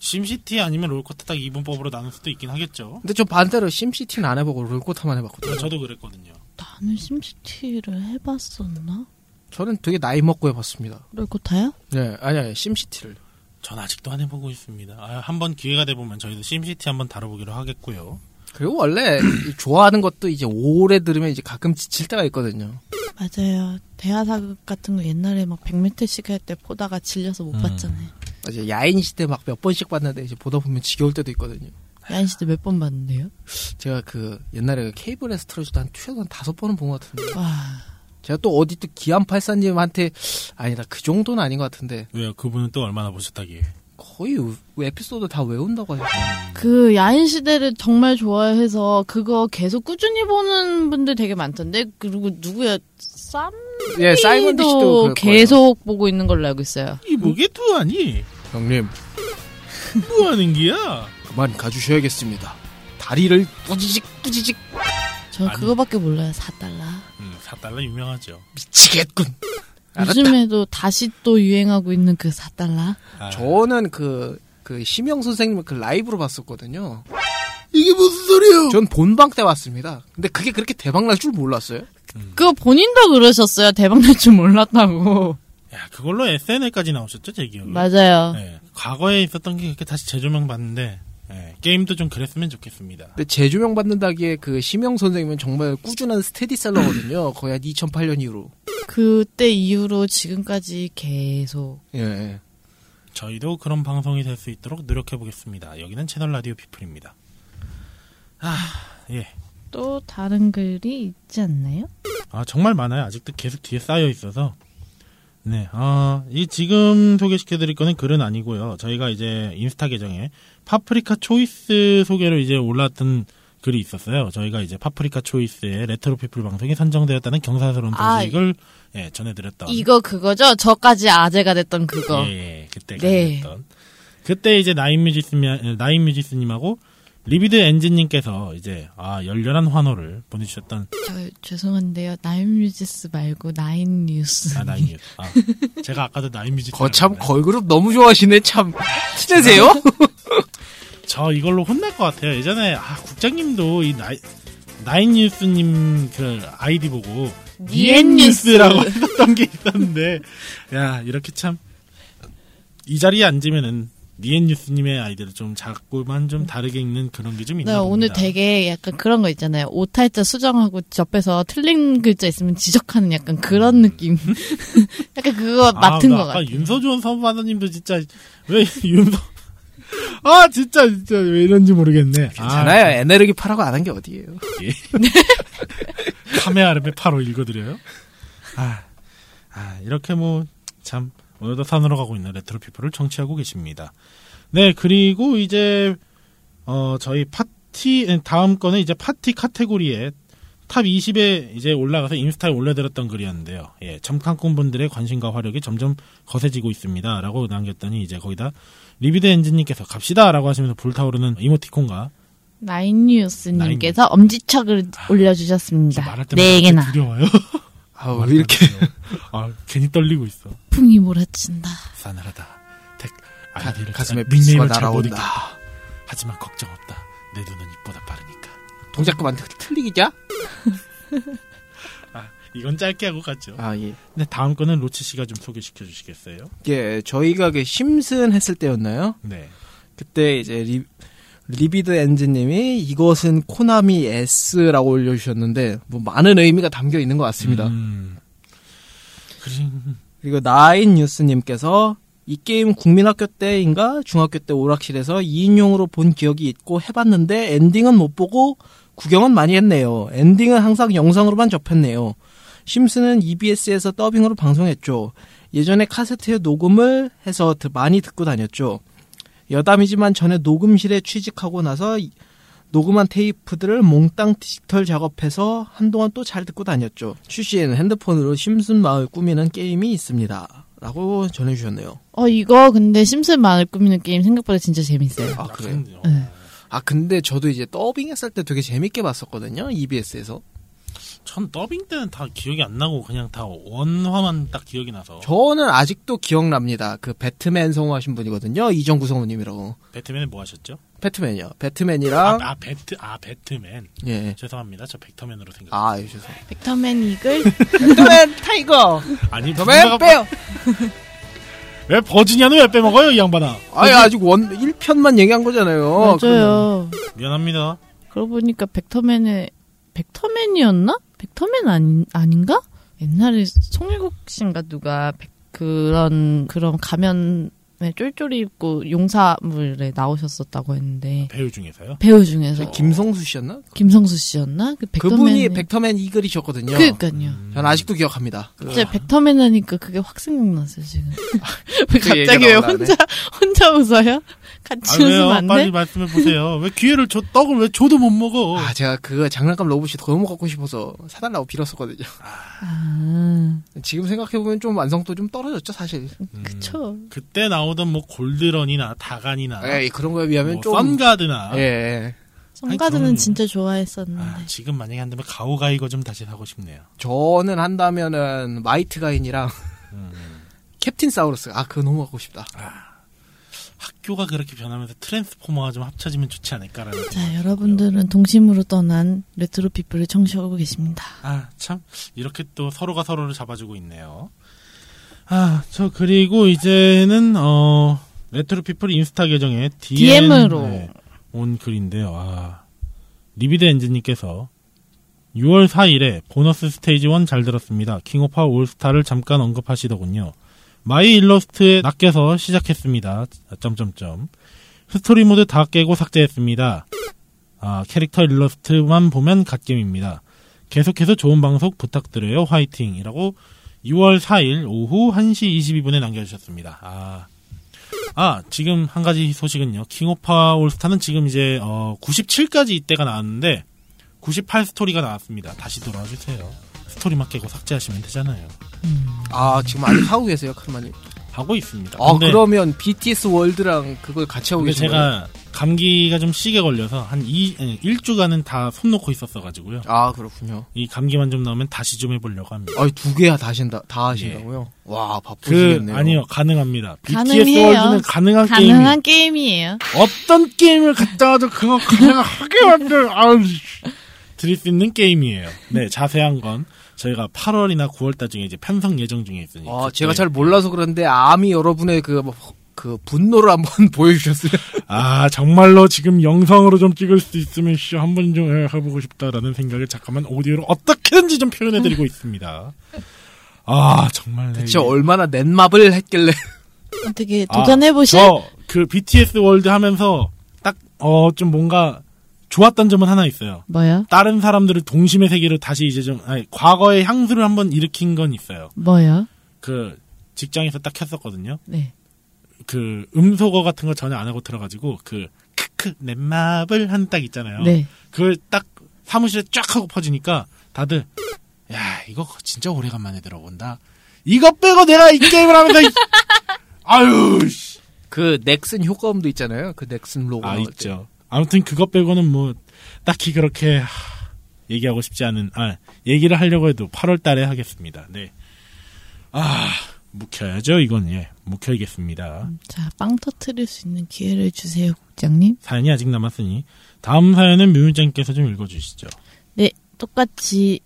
심시티 아니면 롤코타 딱 이분법으로 나눌 수도 있긴 하겠죠. 근데 저 반대로 심시티는 안 해보고 롤코타만 해봤거든요. 저도 그랬거든요. 나는 심시티를 해봤었나? 저는 되게 나이 먹고 해봤습니다. 롤코타요? 네, 아니 아니 심시티를. 전 아직도 안 해보고 있습니다. 아, 한번 기회가 돼보면 저희도 심시티 한번 다뤄보기로 하겠고요. 그리고 원래 이 좋아하는 것도 이제 오래 들으면 이제 가끔 지칠 때가 있거든요. 맞아요. 대하사극 같은 거 옛날에 막 100m씩 할 때 보다가 질려서 못 음. 봤잖아요. 맞아요. 야인 시대 막 몇 번씩 봤는데 이제 보다 보면 지겨울 때도 있거든요. 야인 시대 몇 번 봤는데요? 제가 그 옛날에 그 케이블에서 틀어주다 한 최소 한 다섯 번은 본 것 같은데. 와, 제가 또 어디 또 기안팔사님한테 아니다 그 정도는 아닌 것 같은데 왜요? 그분은 또 얼마나 보셨다기에. 거의 우- 에피소드 다 외운다고 하죠. 그 야인 시대를 정말 좋아해서 그거 계속 꾸준히 보는 분들 되게 많던데 그리고 누구야 쌈 예, 사이먼 디시도 도 그럴 거예요. 계속 보고 있는 걸로 알고 있어요. 이 뭐게 투하니? 형님 뭐 하는 기야? 그만 가주셔야겠습니다. 다리를 뿌지직 뿌지직 저 아니. 그거밖에 몰라요. 4달러. 음, 4달러 유명하죠. 미치겠군. 알았다. 요즘에도 다시 또 유행하고 있는 그 4달러. 아, 저는 그, 그, 심영 선생님 그 라이브로 봤었거든요. 이게 무슨 소리요? 전 본방 때 왔습니다. 근데 그게 그렇게 대박 날 줄 몰랐어요. 그거 본인도 그러셨어요. 대박 날 줄 몰랐다고. 야, 그걸로 SNL까지 나오셨죠, 제 기억에. 맞아요. 네, 과거에 있었던 게 이렇게 다시 재조명 받는데 예, 게임도 좀 그랬으면 좋겠습니다. 근데 재조명 받는다기에 그 심영 선생님은 정말 꾸준한 스테디셀러거든요. 거의 한 2008년 이후로. 그때 이후로 지금까지 계속. 예. 저희도 그런 방송이 될 수 있도록 노력해 보겠습니다. 여기는 채널 라디오 피플입니다. 아, 예. 또 다른 글이 있지 않나요? 아, 정말 많아요. 아직도 계속 뒤에 쌓여 있어서. 네, 아, 이 지금 소개시켜드릴 거는 글은 아니고요. 저희가 이제 인스타 계정에 파프리카 초이스 소개로 이제 올랐던 글이 있었어요. 저희가 이제 파프리카 초이스의 레트로 피플 방송이 선정되었다는 경사스러운 아, 소식을 예, 전해드렸던. 이거 그거죠? 저까지 아재가 됐던 그거. 예, 예, 그때 네. 가졌던. 그때 이제 나인 뮤지스 나인 뮤지스님하고 리비드 엔진님께서 이제 아 열렬한 환호를 보내주셨던 저 죄송한데요. 나인뮤지스 말고 나인뉴스. 아 나인 뮤지스. 아, 제가 아까도 나인 뮤지스. 거참 걸그룹 너무 좋아하시네 참. 친해세요? 저 이걸로 혼날 것 같아요. 예전에 아 국장님도 이 나이 나인 뉴스님 그 아이디 보고 니엔뉴스라고 했었던 게 있었는데 야 이렇게 참 이 자리에 앉으면은 니엔뉴스님의 아이디를 좀 작고만 좀 다르게 읽는 그런 게 좀 있나 나 봅니다. 오늘 되게 약간 그런 거 있잖아요. 오탈자 수정하고 옆에서 틀린 글자 있으면 지적하는 약간 그런 느낌. 약간 그거 맡은 아, 것 아까 같아. 윤서주원 선반님도 진짜 왜 윤서 아 진짜 진짜 왜 이런지 모르겠네. 괜찮아요. 에너르기 파라고 안 한 게 어디예요. 아, 카메아르베 파로 읽어드려요. 아, 아 이렇게 뭐 참 오늘도 산으로 가고 있는 레트로 피플을 청취하고 계십니다. 네 그리고 이제 어 저희 팟티 다음 거는 이제 팟티 카테고리에 탑 20에 이제 올라가서 인스타에 올려드렸던 글이었는데요. 예, 점칸꾼 분들의 관심과 화력이 점점 거세지고 있습니다. 라고 남겼더니 이제 거기다 리비드 엔진님께서 갑시다! 라고 하시면서 불타오르는 이모티콘과 나인뉴스님께서 엄지척을 올려주셨습니다. 말할 때마다 네 개나. 두려워요. 아우, 말할 이렇게. 아, 괜히 떨리고 있어. 풍이 몰아친다. 싸늘하다. 택, 가, 아이디를 가슴에 닉네임을. 날아온다. 하지만 걱정 없다. 내 눈은 입보다 빠르니까. 동작 그만 틀리기자? 아, 이건 짧게 하고 갔죠. 아, 예. 근데 다음 거는 로치 씨가 좀 소개시켜 주시겠어요? 예, 저희가 그 심슨 했을 때였나요? 네. 그때 이제 리, 리비드 엔진님이 이것은 코나미 S라고 올려주셨는데 뭐 많은 의미가 담겨 있는 것 같습니다. 음. 그리, 그리고 나인 뉴스님께서 이 게임 국민학교 때인가 중학교 때 오락실에서 2인용으로 본 기억이 있고 해봤는데 엔딩은 못 보고 구경은 많이 했네요. 엔딩은 항상 영상으로만 접했네요. 심슨은 EBS에서 더빙으로 방송했죠. 예전에 카세트에 녹음을 해서 드- 많이 듣고 다녔죠. 여담이지만 전에 녹음실에 취직하고 나서 이- 녹음한 테이프들을 몽땅 디지털 작업해서 한동안 또 잘 듣고 다녔죠. 출시에는 핸드폰으로 심슨 마을 꾸미는 게임이 있습니다. 라고 전해주셨네요. 어, 이거 근데 심슨 마을 꾸미는 게임 생각보다 진짜 재밌어요. 아, 그래요? 어, 네. 아, 근데 저도 이제 더빙 했을 때 되게 재밌게 봤었거든요. EBS에서. 전 더빙 때는 다 기억이 안 나고 그냥 다 원화만 딱 기억이 나서 저는 아직도 기억납니다. 그 배트맨 성우하신 분이거든요. 이정구 성우님이라고. 배트맨에 뭐 하셨죠? 배트맨이요. 아, 배트맨이랑, 아 배트 아 배트맨 예. 죄송합니다 저 벡터맨으로 생각 아, 예, 죄송. 벡터맨 이글 벡터맨 타이거! 아니 누가- 빼요! 왜 버지니아는 왜 빼먹어요 이 양반아 아니, 아직 원, 1편만 얘기한 거잖아요. 맞아요. 미안합니다 그러고 보니까 벡터맨의 벡터맨이었나? 벡터맨 아닌 아닌가? 옛날에 송일국 씨인가 누가 백- 그런 그런 가면 네, 쫄쫄이 입고 용사물에 나오셨었다고 했는데 배우 중에서요. 배우 중에서 저 김성수 씨였나? 김성수 씨였나? 그 그분이 백터맨 벡터맨 이글이셨거든요. 그러니까요. 전 아직도 기억합니다. 그- 진짜 백터맨 하니까 그게 확 생각났어요 지금. 왜 그 얘기가 갑자기 왜. 혼자 혼자 웃어요? 같이 아? 웃으면 안 빨리 돼? 말씀해 보세요. 왜 기회를 줘, 떡을 왜 줘도 못 먹어? 아, 제가 그 장난감 로봇이 너무 갖고 싶어서 사달라고 빌었었거든요. 아, 지금 생각해 보면 좀 완성도 좀 떨어졌죠, 사실. 그쵸. 그때 나오던 뭐 골드런이나 다간이나 에이, 그런 거에 비하면 뭐 좀. 선가드나 예, 예. 선가드는 저는- 진짜 좋아했었는데. 아, 지금 만약에 한다면 가오가이거 좀 다시 사고 싶네요. 저는 한다면은 마이트 가인이랑 음. 캡틴 사우루스. 아, 그거 너무 갖고 싶다. 학교가 그렇게 변하면서 트랜스포머가 좀 합쳐지면 좋지 않을까라는. 자, 여러분들은 동심으로 떠난 레트로 피플을 청취하고 계십니다. 아, 참, 이렇게 또 서로가 서로를 잡아주고 있네요. 아, 저, 그리고 이제는, 어, 레트로 피플 인스타 계정에 DM DM으로. 네, 온 글인데요. 아, 리비드 엔진님께서 6월 4일에 보너스 스테이지 1 잘 들었습니다. 킹오파 올스타를 잠깐 언급하시더군요. 마이 일러스트에 낚여서 시작했습니다. 점점점. 스토리 모드 다 깨고 삭제했습니다. 아, 캐릭터 일러스트만 보면 갓겜입니다. 계속해서 좋은 방송 부탁드려요. 화이팅. 이라고 6월 4일 오후 1시 22분에 남겨주셨습니다. 아, 아, 지금 한 가지 소식은요. 킹오파 올스타는 지금 이제, 어, 97까지 이때가 나왔는데, 98 스토리가 나왔습니다. 다시 돌아와 주세요. 스토리만 깨고 삭제하시면 되잖아요. 아, 지금 아직 하고 계세요, 크루마님. 하고 있습니다. 아, 근데, 그러면 BTS 월드랑 그걸 같이 하고 계신 거예요? 제가 감기가 좀 시게 걸려서 한 2, 1주간은 다 손 놓고 있었어가지고요. 아, 그렇군요. 이 감기만 좀 나오면 다시 좀 해보려고 합니다. 아, 두 개야 다 하신다, 다 하신다고요? 와, 그, 바쁘시겠네요. 아니요, 가능합니다. BTS 가능해요. 월드는 가능한 게임이 가능한 게임이에요. 어떤 게임을 갖다가도 그거 가능하게 만들, 아우, 씨. 드릴 수 있는 게임이에요. 네, 자세한 건 저희가 8월이나 9월달 중에 이제 편성 예정 중에 있으니. 아, 제가 잘 몰라서 그런데 암이 여러분의 그, 뭐, 그 분노를 한번 보여주셨어요. 아, 정말로 지금 영상으로 좀 찍을 수 있으면 씨, 한번 좀 해- 해보고 싶다라는 생각을 잠깐만 오디오로 어떻게든지 좀 표현해드리고 있습니다. 아, 정말. 네, 대체 이게- 얼마나 넷마블 했길래. 어떻게 아, 도전해보실? 저, 그 BTS 월드 하면서 딱, 어, 좀 뭔가 좋았던 점은 하나 있어요. 뭐요? 다른 사람들을 동심의 세계로 다시 이제 좀, 아니, 과거의 향수를 한번 일으킨 건 있어요. 뭐요? 그, 직장에서 딱 켰었거든요. 네. 그, 음소거 같은 거 전혀 안 하고 들어가지고, 그, 크크, 넷마블 한 딱 있잖아요. 네. 그걸 딱 사무실에 쫙 하고 퍼지니까 다들, 야, 이거 진짜 오래간만에 들어본다. 이거 빼고 내가 이 게임을 하면서, 이- 아유, 씨. 그 넥슨 효과음도 있잖아요. 그 넥슨 로고. 아. 있죠. 아무튼 그것 빼고는 뭐, 딱히 그렇게, 하, 얘기하고 싶지 않은, 아, 얘기를 하려고 해도 8월 달에 하겠습니다. 네. 아, 묵혀야죠, 이건, 예. 묵혀야겠습니다. 자, 빵 터트릴 수 있는 기회를 주세요, 국장님. 사연이 아직 남았으니, 다음 사연은 묘유장님께서 좀 읽어 주시죠. 네, 똑같이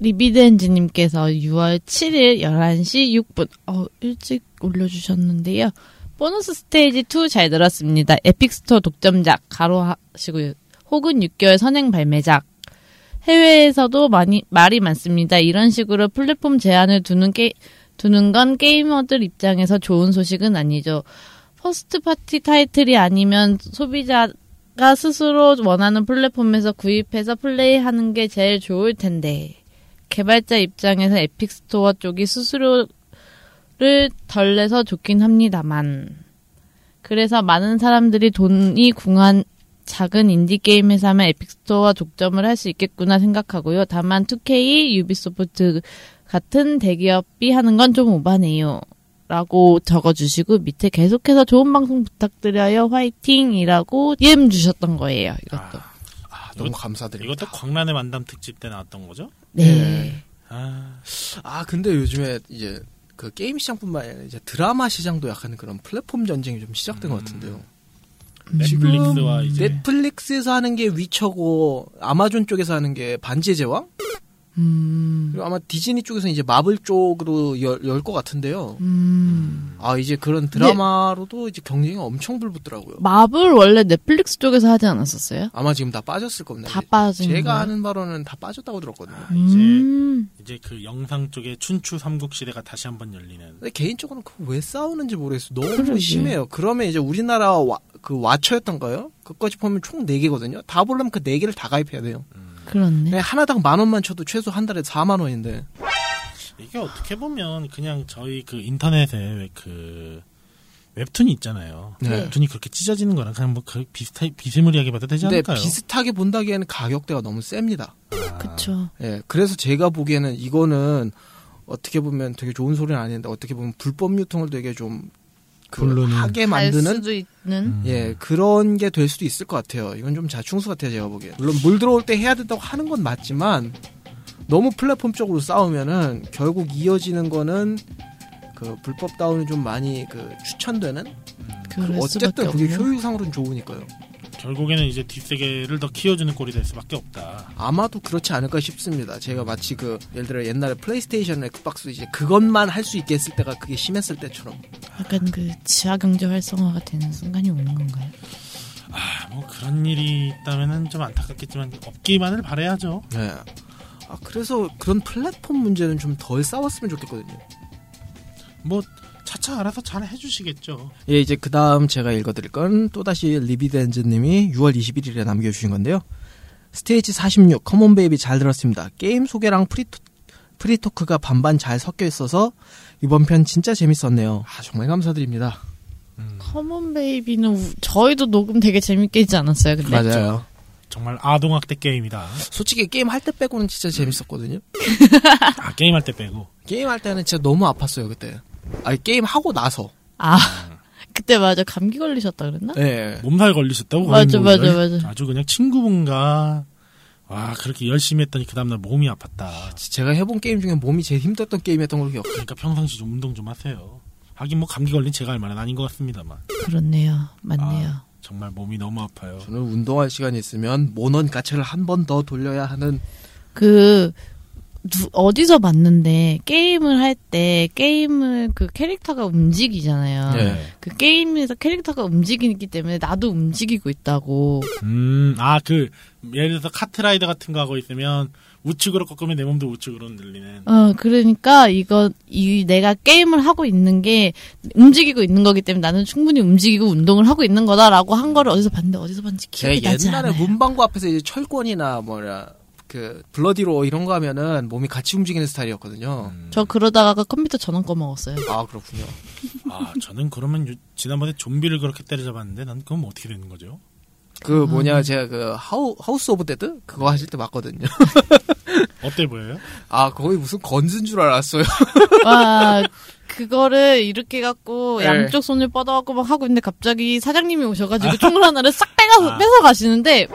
리비드 엔진님께서 6월 7일 11시 6분, 어, 일찍 올려주셨는데요. 보너스 스테이지 2 잘 들었습니다. 에픽스토어 독점작, 가로하시고, 혹은 6개월 선행 발매작. 해외에서도 많이, 말이 많습니다. 이런 식으로 플랫폼 제한을 두는 게, 두는 건 게이머들 입장에서 좋은 소식은 아니죠. first party 타이틀이 아니면 소비자가 스스로 원하는 플랫폼에서 구입해서 플레이하는 게 제일 좋을 텐데 개발자 입장에서 에픽 스토어 쪽이 수수료를 덜 내서 좋긴 합니다만 그래서 많은 사람들이 돈이 궁한 작은 인디 게임 회사면 에픽 스토어 독점을 할 수 있겠구나 생각하고요. 다만 2K, 유비소프트 같은 대기업이 하는 건 좀 오바네요. 라고 적어주시고 밑에 계속해서 좋은 방송 부탁드려요 화이팅이라고 DM 주셨던 거예요 이것도 아, 너무 감사드립니다. 이것도 광란의 만담 특집 때 나왔던 거죠? 네 아, 아, 근데 요즘에 이제 그 게임 시장뿐만 아니라 이제 드라마 시장도 약간 그런 플랫폼 전쟁이 좀 시작된 것 같은데요. 넷플릭스와 이제 넷플릭스에서 하는 게 위쳐고 아마존 쪽에서 하는 게 반지의 제왕? 음. 그리고 아마 디즈니 쪽에서 이제 마블 쪽으로 열 것 같은데요. 음. 아 이제 그런 드라마로도 이제 경쟁이 엄청 불붙더라고요. 마블 원래 넷플릭스 쪽에서 하지 않았었어요? 아마 지금 다 빠졌을 겁니다. 다 빠진 제가 거예요? 아는 바로는 다 빠졌다고 들었거든요. 음. 이제 그 영상 쪽에 춘추 삼국 시대가 다시 한번 열리는. 근데 개인적으로는 그거 왜 싸우는지 모르겠어. 너무 그러게. 심해요. 그러면 이제 우리나라 와, 그 와처였던가요? 그까지 보면 총 4 개거든요. 다 보려면 그 4 개를 다 가입해야 돼요. 그렇네. 네, 하나당 만 원만 쳐도 최소 한 달에 4만 원인데. 이게 어떻게 보면 그냥 저희 그 인터넷에 왜그 웹툰이 있잖아요. 네. 웹툰이 그렇게 찢어지는 거랑 그냥 뭐그 비슷하 비스무리하게 봐도 되지 않을까요? 비슷하게 본다기에는 가격대가 너무 셉니다. 그쵸. 예, 그래서 제가 보기에는 이거는 어떻게 보면 되게 좋은 소리는 아닌데 어떻게 보면 불법 유통을 되게 좀 그. 하게 갈 만드는 수도 있는. 음. 예, 그런 게 될 수도 있을 것 같아요. 이건 좀 자충수 같아요, 제가 보기엔. 물론 물 들어올 때 해야 된다고 하는 건 맞지만, 너무 플랫폼적으로 싸우면은, 결국 이어지는 거는, 그, 불법 다운이 좀 많이, 그, 추천되는? 그 어쨌든 그게. 효율상으로는 좋으니까요. 결국에는 이제 뒷세계를 더 키워주는 꼴이 될 수밖에 없다. 아마도 그렇지 않을까 싶습니다. 제가 마치 그, 예를 들어 옛날에 플레이스테이션, 엑스박스 이제 그것만 할 수 있게 했을 때가 그게 심했을 때처럼. 약간 그 지하 경제 활성화가 되는 순간이 오는 건가요? 아, 뭐 그런 일이 있다면은 좀 안타깝겠지만 없기만을 바래야죠. 네. 아, 그래서 그런 플랫폼 문제는 좀 덜 싸웠으면 좋겠거든요. 뭐 차차 알아서 잘 해주시겠죠. 예, 이제 그 다음 제가 읽어드릴 건 또다시 리비드 엔진님이 6월 21일에 남겨주신 건데요. 스테이지 46, 커먼 베이비 잘 들었습니다. 게임 소개랑 free to, free talk가 반반 잘 섞여 있어서 이번 편 진짜 재밌었네요. 아, 정말 감사드립니다. 커먼 베이비는 우- 저희도 녹음 되게 재밌게 했지 않았어요? 근데 맞아요. 정말 아동학대 게임이다. 솔직히 게임 할 때 빼고는 진짜 재밌었거든요. 아 게임 할 때 빼고. 게임 할 때는 진짜 너무 아팠어요, 그때. 아니, 게임 하고 나서. 아 그때 맞아 감기 걸리셨다 그랬나? 예. 몸살 걸리셨다고? 맞아, 뭐 맞아, 열- 맞아. 아주 그냥 친구분과 와 그렇게 열심히 했더니 그 다음날 몸이 아팠다. 제가 해본 게임 중에 몸이 제일 힘들었던 게임이었던 걸로 기억해요. 그러니까 평상시 좀 운동 좀 하세요. 하긴 뭐 감기 걸린 제가 할 만은 아닌 것 같습니다만 그렇네요. 맞네요. 아, 정말 몸이 너무 아파요. 저는 운동할 시간이 있으면 모넌 가체를 한 번 더 돌려야 하는 그 누- 어디서 봤는데 게임을 할 때 게임을 그 캐릭터가 움직이잖아요. 네. 그 게임에서 캐릭터가 움직이기 때문에 나도 움직이고 있다고. 음, 아, 그, 예를 들어서 카트라이더 같은 거 하고 있으면 우측으로 꺾으면 내 몸도 우측으로 흔들리는. 어 그러니까 이거 이 내가 게임을 하고 있는 게 움직이고 있는 거기 때문에 나는 충분히 움직이고 운동을 하고 있는 거다라고 한 거를 어디서 봤는데 어디서 봤는지 기억이 나지 옛날에 않아요. 문방구 앞에서 이제 철권이나 뭐냐 그 블러디 로어 이런 거 하면은 몸이 같이 움직이는 스타일이었거든요. 저 그러다가 컴퓨터 전원 꺼먹었어요. 아 그렇군요. 아, 저는 그러면 요- 지난번에 좀비를 그렇게 때려잡았는데 난 그건 어떻게 되는 거죠? 그 뭐냐 제가 그 하우 하우스 오브 데드 그거 하실 때 봤거든요. 어때 보여요? 아 거의 무슨 건즈인 줄 알았어요. 와 그거를 이렇게 갖고 네. 양쪽 손을 뻗어갖고 막 하고 있는데 갑자기 사장님이 오셔가지고 총을 하나를 싹 빼가 아. 뺏어 가시는데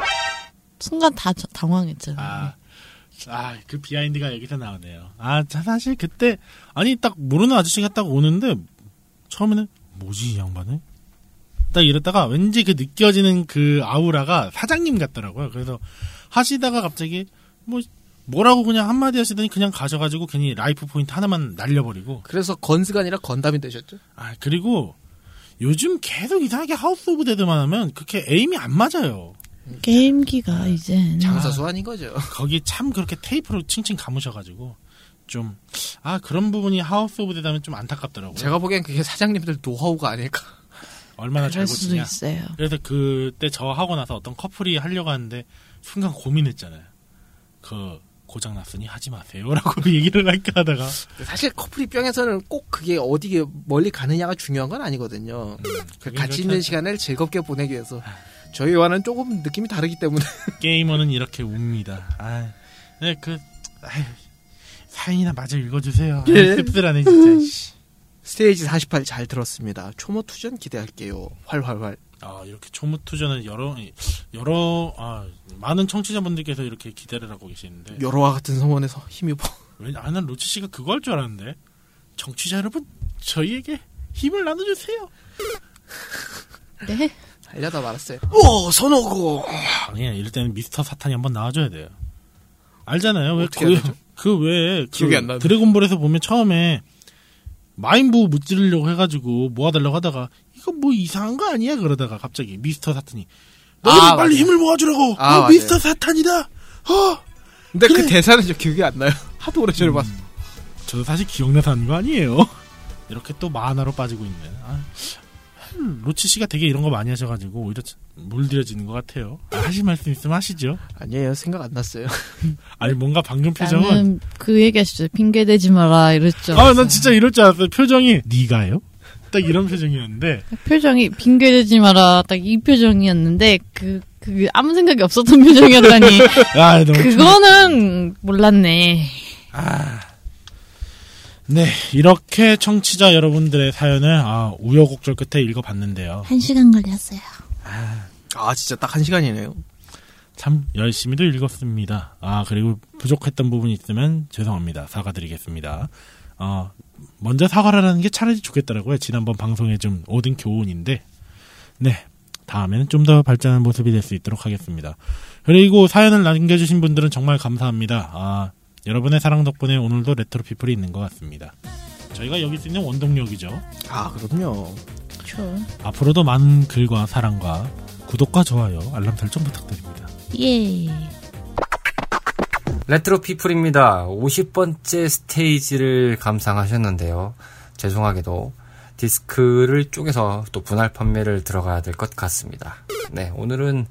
순간 다 저- 당황했잖아요. 아, 아, 그 비하인드가 여기서 나오네요. 아, 자, 사실 그때, 아니, 딱 모르는 아저씨가 딱 오는데, 처음에는, 뭐지, 이 양반은? 딱 이랬다가 왠지 그 느껴지는 그 아우라가 사장님 같더라고요. 그래서 하시다가 갑자기, 뭐, 뭐라고 그냥 한마디 하시더니 그냥 가셔가지고 괜히 life point 하나만 날려버리고, 그래서 건즈가 아니라 건담이 되셨죠? 아, 그리고 요즘 계속 이상하게 하우스 오브 데드만 하면 그렇게 aim이 안 맞아요. 게임기가 이제 장사수 아닌 거죠. 거기 참 그렇게 테이프로 칭칭 감으셔가지고 좀 아 그런 부분이 하우스 오브 데드하면 좀 안타깝더라고요. 제가 보기엔 그게 사장님들 노하우가 아닐까. 얼마나 잘 고치냐. 있어요. 그래서 그때 저 하고 나서 어떤 커플이 하려고 하는데 순간 고민했잖아요. 그 고장 났으니 하지 마세요라고 얘기를 할까 하다가 사실 커플 입장에서는 꼭 그게 어디 멀리 가느냐가 중요한 건 아니거든요. 그 음, 그게 같이 있는 하죠. 시간을 즐겁게 보내기 위해서 저희와는 조금 느낌이 다르기 때문에 게이머는 이렇게 웁니다. 아, 네, 그 아유, 사연이나 마저 읽어주세요. 아, 예. 씁쓸하네 진짜. 씨. 스테이지 48 잘 들었습니다. 초모 투전 기대할게요. 활활활. 아 이렇게 초무투전은 여러 여러 아 많은 청취자분들께서 이렇게 기대를 하고 계시는데 여러와 같은 성원에서 힘입어. 왜 나는 로치 씨가 그거 할 줄 알았는데 청취자 여러분 저희에게 힘을 나눠주세요. 네. 알려다 말았어요. 오 선호고. 아니 이럴 때는 미스터 사탄이 한번 나와줘야 돼요. 알잖아요. 왜 어떻게 고, 해야 되죠? 그 외에 그 기억이 안 나네. 드래곤볼에서 보면 처음에 마인부 무찌르려고 해가지고 모아달라고 하다가 이거 뭐 이상한 거 아니야 그러다가 갑자기 미스터 사탄이 너희들 아, 빨리 맞아요. 힘을 모아주라고 아, 어, 미스터 맞아요. 사탄이다 어 근데 그래. 그 대사는 저 기억이 안 나요. 하도 오래 전에 봤어. 저도 사실 기억나서 하는 거 아니에요 이렇게 또 만화로 빠지고 있는 아, 로치 씨가 되게 이런 거 많이 하셔가지고 오히려 물들여지는 것 같아요 아, 하실 말씀 있으면 하시죠 아니에요. 생각 안 났어요. 아니 뭔가 방금 표정은 나는 그 얘기하시죠. 핑계 대지 마라 이랬죠. 아난 진짜 이럴 줄 알았어요 표정이 니가요? 딱 이런 표정이었는데 표정이 핑계 대지 마라 딱 이 표정이었는데 그, 그 아무 생각이 없었던 표정이었다니 아 너무 그거는 몰랐네. 네, 이렇게 청취자 여러분들의 사연을 아, 우여곡절 끝에 읽어봤는데요. 한 시간 걸렸어요. 아 진짜 딱 한 시간이네요. 참 열심히도 읽었습니다. 아 그리고 부족했던 부분이 있으면 죄송합니다. 사과드리겠습니다. 어, 먼저 사과를 하는 게 차라리 좋겠더라고요. 지난번 방송에 좀 얻은 교훈인데, 네 다음에는 좀 더 발전한 모습이 될 수 있도록 하겠습니다. 그리고 사연을 남겨주신 분들은 정말 감사합니다. 아 여러분의 사랑 덕분에 오늘도 레트로 피플이 있는 것 같습니다. 저희가 여기 수 있는 원동력이죠. 아 그럼요. 그렇죠. 앞으로도 많은 글과 사랑과 구독과 좋아요, 알람 설정 부탁드립니다. 예. 레트로 피플입니다. 50번째 스테이지를 감상하셨는데요. 죄송하게도 디스크를 쪼개서 또 분할 판매를 들어가야 될 것 같습니다. 네, 오늘은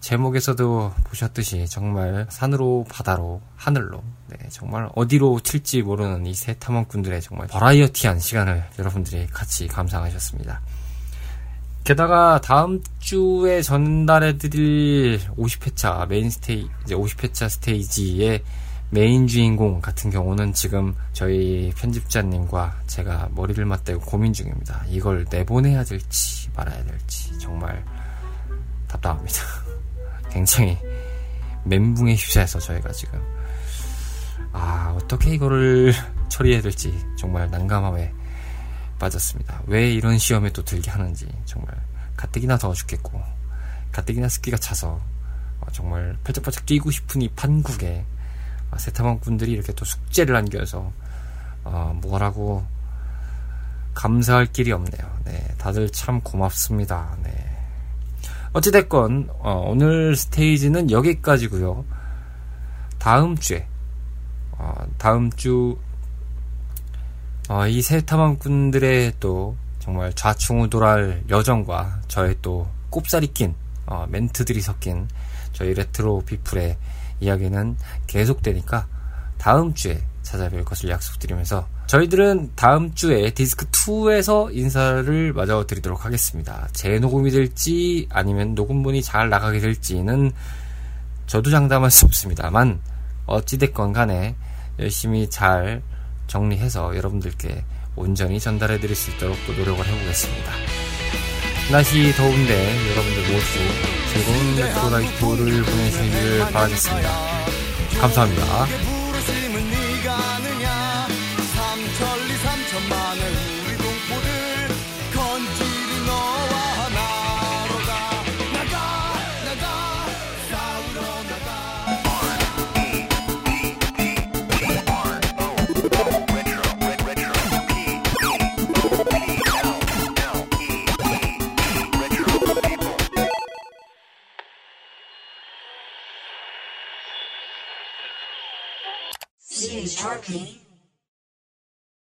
제목에서도 보셨듯이 정말 산으로 바다로 하늘로 네, 정말 어디로 튈지 모르는 이 세 탐험꾼들의 정말 버라이어티한 시간을 여러분들이 같이 감상하셨습니다. 게다가 다음 주에 전달해드릴 50회차 메인 스테이 이제 50회차 스테이지의 메인 주인공 같은 경우는 지금 저희 편집자님과 제가 머리를 맞대고 고민 중입니다. 이걸 내보내야 될지 말아야 될지 정말 답답합니다. 굉장히 멘붕에 휩싸여서 저희가 지금 아 어떻게 이거를 처리해야 될지 정말 난감함에 빠졌습니다. 왜 이런 시험에 또 들게 하는지 정말 가뜩이나 더워 죽겠고 가뜩이나 습기가 차서 어, 정말 펄쩍펄쩍 뛰고 싶은 이 판국에 아, 세타방꾼들이 이렇게 또 숙제를 안겨서 어, 뭐라고 감사할 길이 없네요. 네, 다들 참 고맙습니다. 네. 어찌됐건 어, 오늘 스테이지는 여기까지고요. 다음 주에 어, 다음 주 어, 이 세 탐험꾼들의 또 정말 좌충우돌할 여정과 저의 또 꼽살이 낀 어, 멘트들이 섞인 저희 레트로 피플의 이야기는 계속되니까 다음 주에 찾아뵐 것을 약속드리면서 저희들은 다음 주에 디스크 2에서 인사를 마저 드리도록 하겠습니다. 재녹음이 될지 아니면 녹음본이 잘 나가게 될지는 저도 장담할 수 없습니다만 어찌됐건 간에 열심히 잘 정리해서 여러분들께 온전히 전달해 드릴 수 있도록 또 노력을 해보겠습니다. 날씨 더운데 여러분들 모두 즐거운 retro life를 보내시길 바라겠습니다. 감사합니다. Sharpie.